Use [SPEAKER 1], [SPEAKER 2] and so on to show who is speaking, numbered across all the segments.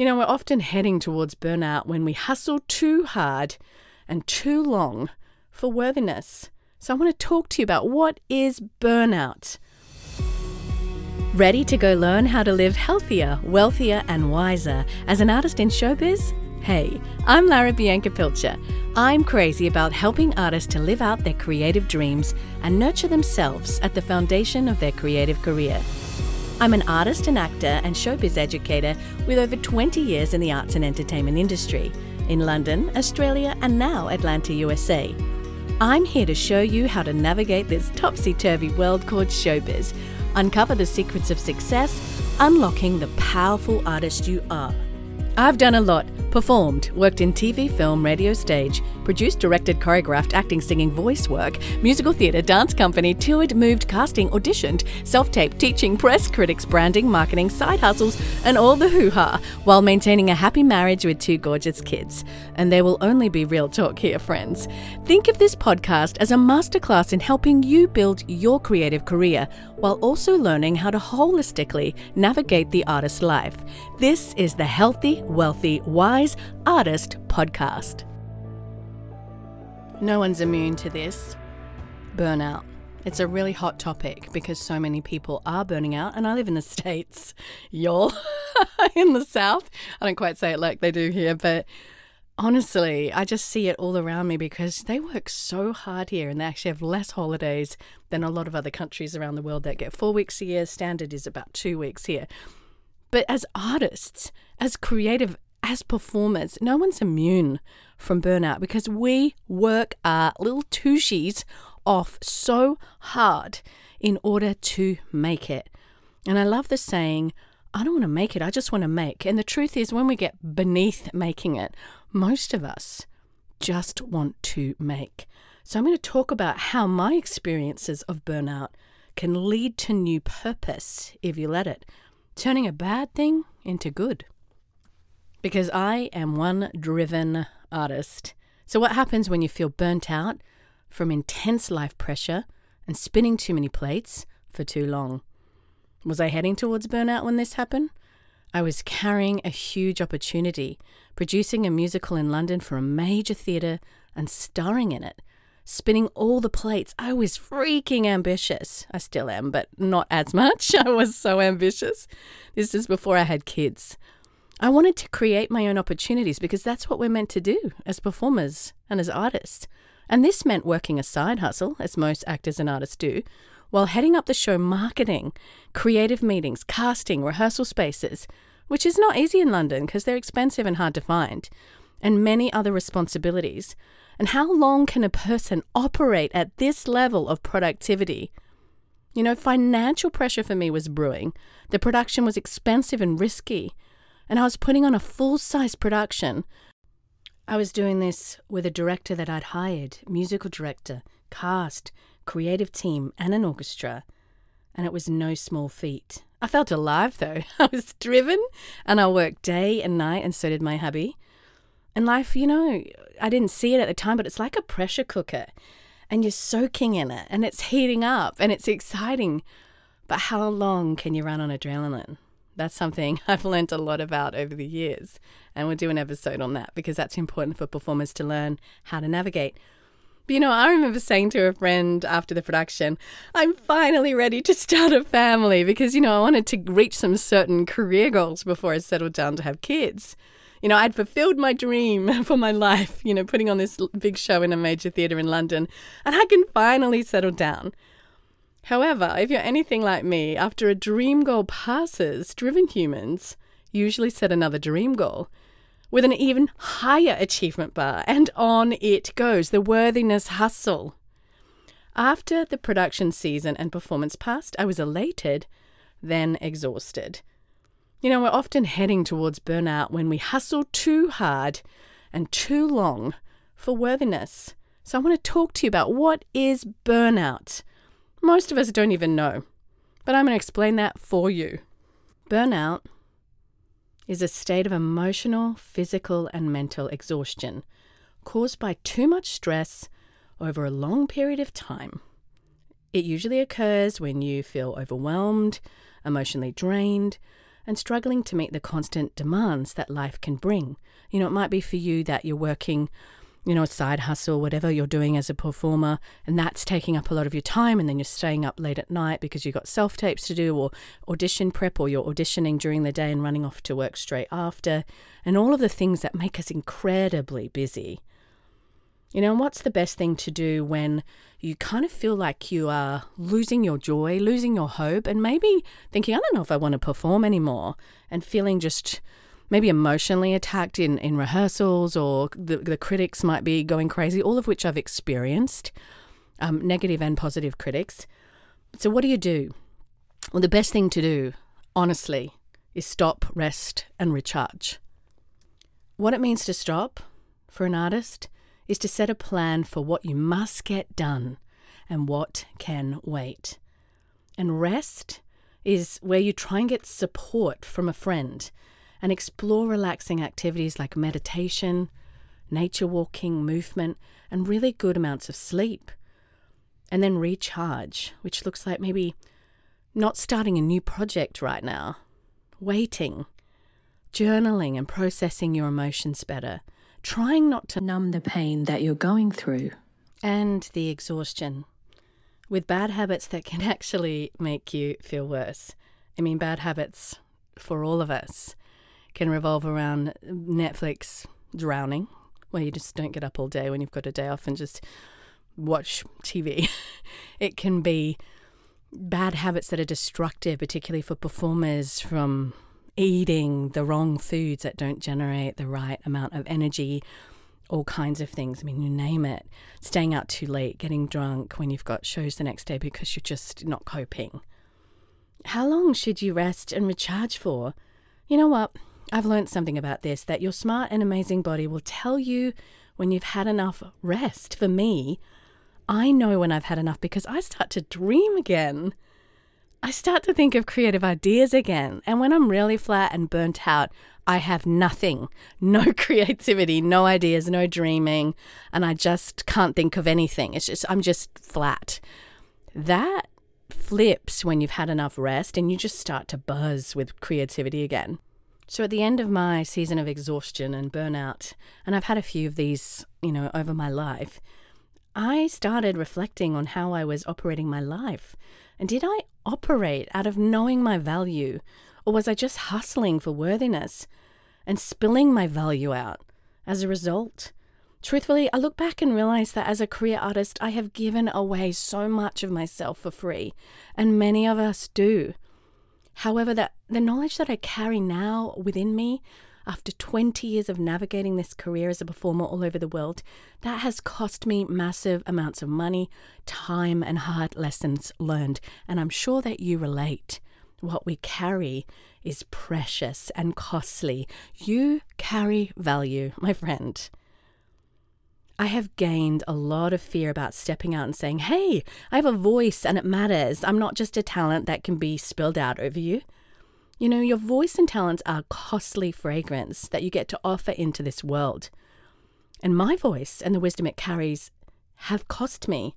[SPEAKER 1] You know, we're often heading towards burnout when we hustle too hard and too long for worthiness. So I want to talk to you about what is burnout. Ready to go learn how to live healthier, wealthier, and wiser as an artist in showbiz? Hey, I'm Lara Bianca Pilcher. I'm crazy about helping artists to live out their creative dreams and nurture themselves at the foundation of their creative career. I'm an artist and actor and showbiz educator with over 20 years in the arts and entertainment industry in London, Australia, and now Atlanta, USA. I'm here to show you how to navigate this topsy turvy world called showbiz, uncover the secrets of success, unlocking the powerful artist you are. I've done a lot performed, worked in TV, film, radio, stage, produced, directed, choreographed, acting, singing, voice work, musical theatre, dance company, toured, moved, casting, auditioned, self taped, teaching, press, critics, branding, marketing, side hustles, and all the hoo ha, while maintaining a happy marriage with two gorgeous kids. And there will only be real talk here, friends. Think of this podcast as a masterclass in helping you build your creative career while also learning how to holistically navigate the artist's life. This is the Healthy, Wealthy, Wise Artist Podcast. No one's immune to this burnout. It's a really hot topic because so many people are burning out, and I live in the States, y'all, in the South. I don't quite say it like they do here, but honestly, I just see it all around me because they work so hard here and they actually have less holidays than a lot of other countries around the world that get four weeks a year. Standard is about two weeks here. But as artists, as creative, as performers, no one's immune from burnout because we work our little tushies off so hard in order to make it. And I love the saying, I don't want to make it, I just want to make. And the truth is, when we get beneath making it, most of us just want to make. So I'm going to talk about how my experiences of burnout can lead to new purpose if you let it, turning a bad thing into good. Because I am one driven artist. So, what happens when you feel burnt out from intense life pressure and spinning too many plates for too long? Was I heading towards burnout when this happened? I was carrying a huge opportunity, producing a musical in London for a major theatre and starring in it, spinning all the plates. I was freaking ambitious. I still am, but not as much. I was so ambitious. This is before I had kids. I wanted to create my own opportunities because that's what we're meant to do as performers and as artists. And this meant working a side hustle, as most actors and artists do, while heading up the show marketing, creative meetings, casting, rehearsal spaces, which is not easy in London because they're expensive and hard to find, and many other responsibilities. And how long can a person operate at this level of productivity? You know, financial pressure for me was brewing. The production was expensive and risky and I was putting on a full size production. I was doing this with a director that I'd hired, musical director, cast, creative team, and an orchestra, and it was no small feat. I felt alive though. I was driven and I worked day and night, and so did my hubby. And life, you know, I didn't see it at the time, but it's like a pressure cooker and you're soaking in it and it's heating up and it's exciting. But how long can you run on adrenaline? That's something I've learned a lot about over the years. And we'll do an episode on that because that's important for performers to learn how to navigate. But you know, I remember saying to a friend after the production, I'm finally ready to start a family because, you know, I wanted to reach some certain career goals before I settled down to have kids. You know, I'd fulfilled my dream for my life, you know, putting on this big show in a major theatre in London, and I can finally settle down. However, if you're anything like me, after a dream goal passes, driven humans usually set another dream goal with an even higher achievement bar, and on it goes the worthiness hustle. After the production season and performance passed, I was elated, then exhausted. You know, we're often heading towards burnout when we hustle too hard and too long for worthiness. So I want to talk to you about what is burnout most of us don't even know, but I'm going to explain that for you. Burnout is a state of emotional, physical, and mental exhaustion caused by too much stress over a long period of time. It usually occurs when you feel overwhelmed, emotionally drained, and struggling to meet the constant demands that life can bring. You know, it might be for you that you're working, you know, a side hustle, whatever you're doing as a performer, and that's taking up a lot of your time, and then you're staying up late at night because you've got self tapes to do, or audition prep, or you're auditioning during the day and running off to work straight after, and all of the things that make us incredibly busy. You know, and what's the best thing to do when you kind of feel like you are losing your joy, losing your hope, and maybe thinking, I don't know if I want to perform anymore, and feeling just maybe emotionally attacked in, in rehearsals, or the, the critics might be going crazy, all of which I've experienced, um, negative and positive critics. So, what do you do? Well, the best thing to do, honestly, is stop, rest, and recharge. What it means to stop for an artist is to set a plan for what you must get done and what can wait. And rest is where you try and get support from a friend and explore relaxing activities like meditation, nature walking, movement, and really good amounts of sleep. And then recharge, which looks like maybe not starting a new project right now, waiting, journaling and processing your emotions better. Trying not to numb the pain that you're going through, and the exhaustion. With bad habits that can actually make you feel worse. I mean, bad habits for all of us can revolve around Netflix drowning, where you just don't get up all day when you've got a day off and just watch TV. it can be bad habits that are destructive, particularly for performers from eating the wrong foods that don't generate the right amount of energy, all kinds of things. I mean, you name it. Staying out too late, getting drunk when you've got shows the next day because you're just not coping. How long should you rest and recharge for? You know what? I've learned something about this that your smart and amazing body will tell you when you've had enough rest. For me, I know when I've had enough because I start to dream again. I start to think of creative ideas again. And when I'm really flat and burnt out, I have nothing no creativity, no ideas, no dreaming, and I just can't think of anything. It's just, I'm just flat. That flips when you've had enough rest and you just start to buzz with creativity again. So at the end of my season of exhaustion and burnout, and I've had a few of these, you know, over my life, I started reflecting on how I was operating my life. And did I operate out of knowing my value? Or was I just hustling for worthiness and spilling my value out as a result? Truthfully, I look back and realize that as a career artist, I have given away so much of myself for free, and many of us do. However, that the knowledge that I carry now within me after 20 years of navigating this career as a performer all over the world, that has cost me massive amounts of money, time, and hard lessons learned. And I'm sure that you relate. What we carry is precious and costly. You carry value, my friend. I have gained a lot of fear about stepping out and saying, hey, I have a voice and it matters. I'm not just a talent that can be spilled out over you. You know, your voice and talents are costly fragrance that you get to offer into this world. And my voice and the wisdom it carries have cost me.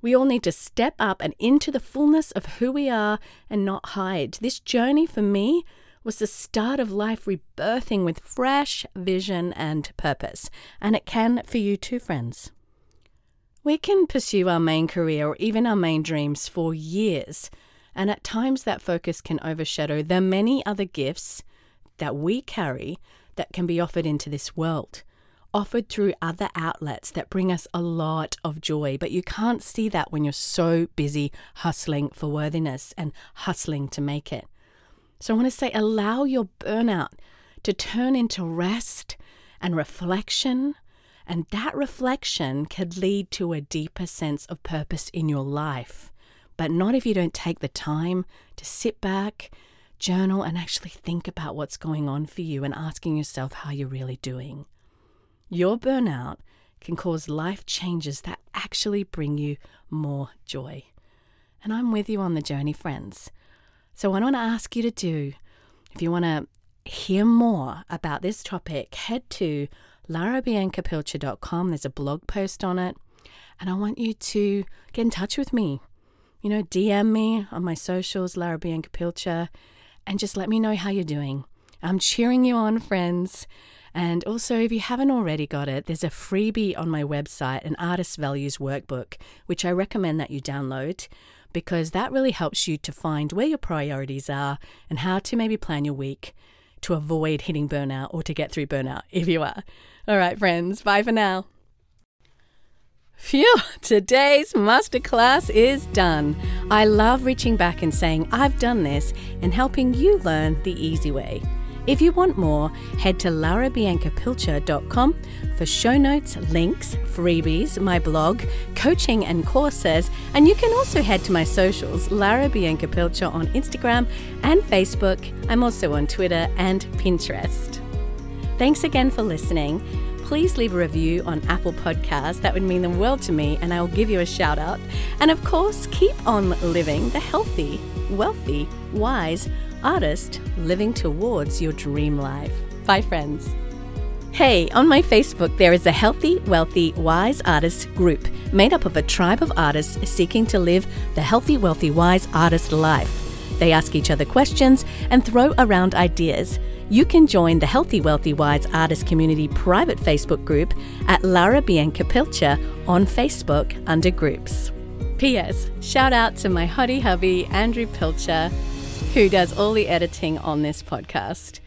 [SPEAKER 1] We all need to step up and into the fullness of who we are and not hide. This journey for me was the start of life rebirthing with fresh vision and purpose. And it can for you too, friends. We can pursue our main career or even our main dreams for years and at times that focus can overshadow the many other gifts that we carry that can be offered into this world, offered through other outlets that bring us a lot of joy. But you can't see that when you're so busy hustling for worthiness and hustling to make it. So I want to say allow your burnout to turn into rest and reflection. And that reflection could lead to a deeper sense of purpose in your life but not if you don't take the time to sit back, journal, and actually think about what's going on for you and asking yourself how you're really doing. Your burnout can cause life changes that actually bring you more joy. And I'm with you on the journey, friends. So, what I want to ask you to do, if you want to hear more about this topic, head to larabiancapilcher.com. There's a blog post on it. And I want you to get in touch with me you know, DM me on my socials, Lara and just let me know how you're doing. I'm cheering you on, friends. And also, if you haven't already got it, there's a freebie on my website, an Artist Values Workbook, which I recommend that you download because that really helps you to find where your priorities are and how to maybe plan your week to avoid hitting burnout or to get through burnout if you are. All right, friends, bye for now. Phew, today's masterclass is done. I love reaching back and saying, I've done this and helping you learn the easy way. If you want more, head to larabiancapilcher.com for show notes, links, freebies, my blog, coaching, and courses. And you can also head to my socials, Lara Bianca Pilcher on Instagram and Facebook. I'm also on Twitter and Pinterest. Thanks again for listening. Please leave a review on Apple Podcasts. That would mean the world to me, and I will give you a shout out. And of course, keep on living the healthy, wealthy, wise, artist living towards your dream life. Bye, friends. Hey, on my Facebook, there is a Healthy, Wealthy, Wise Artists group made up of a tribe of artists seeking to live the healthy, wealthy, wise artist life. They ask each other questions and throw around ideas. You can join the Healthy, Wealthy, Wise Artist Community private Facebook group at Lara Bianca Pilcher on Facebook under groups. P.S. Shout out to my hottie hubby, Andrew Pilcher who does all the editing on this podcast.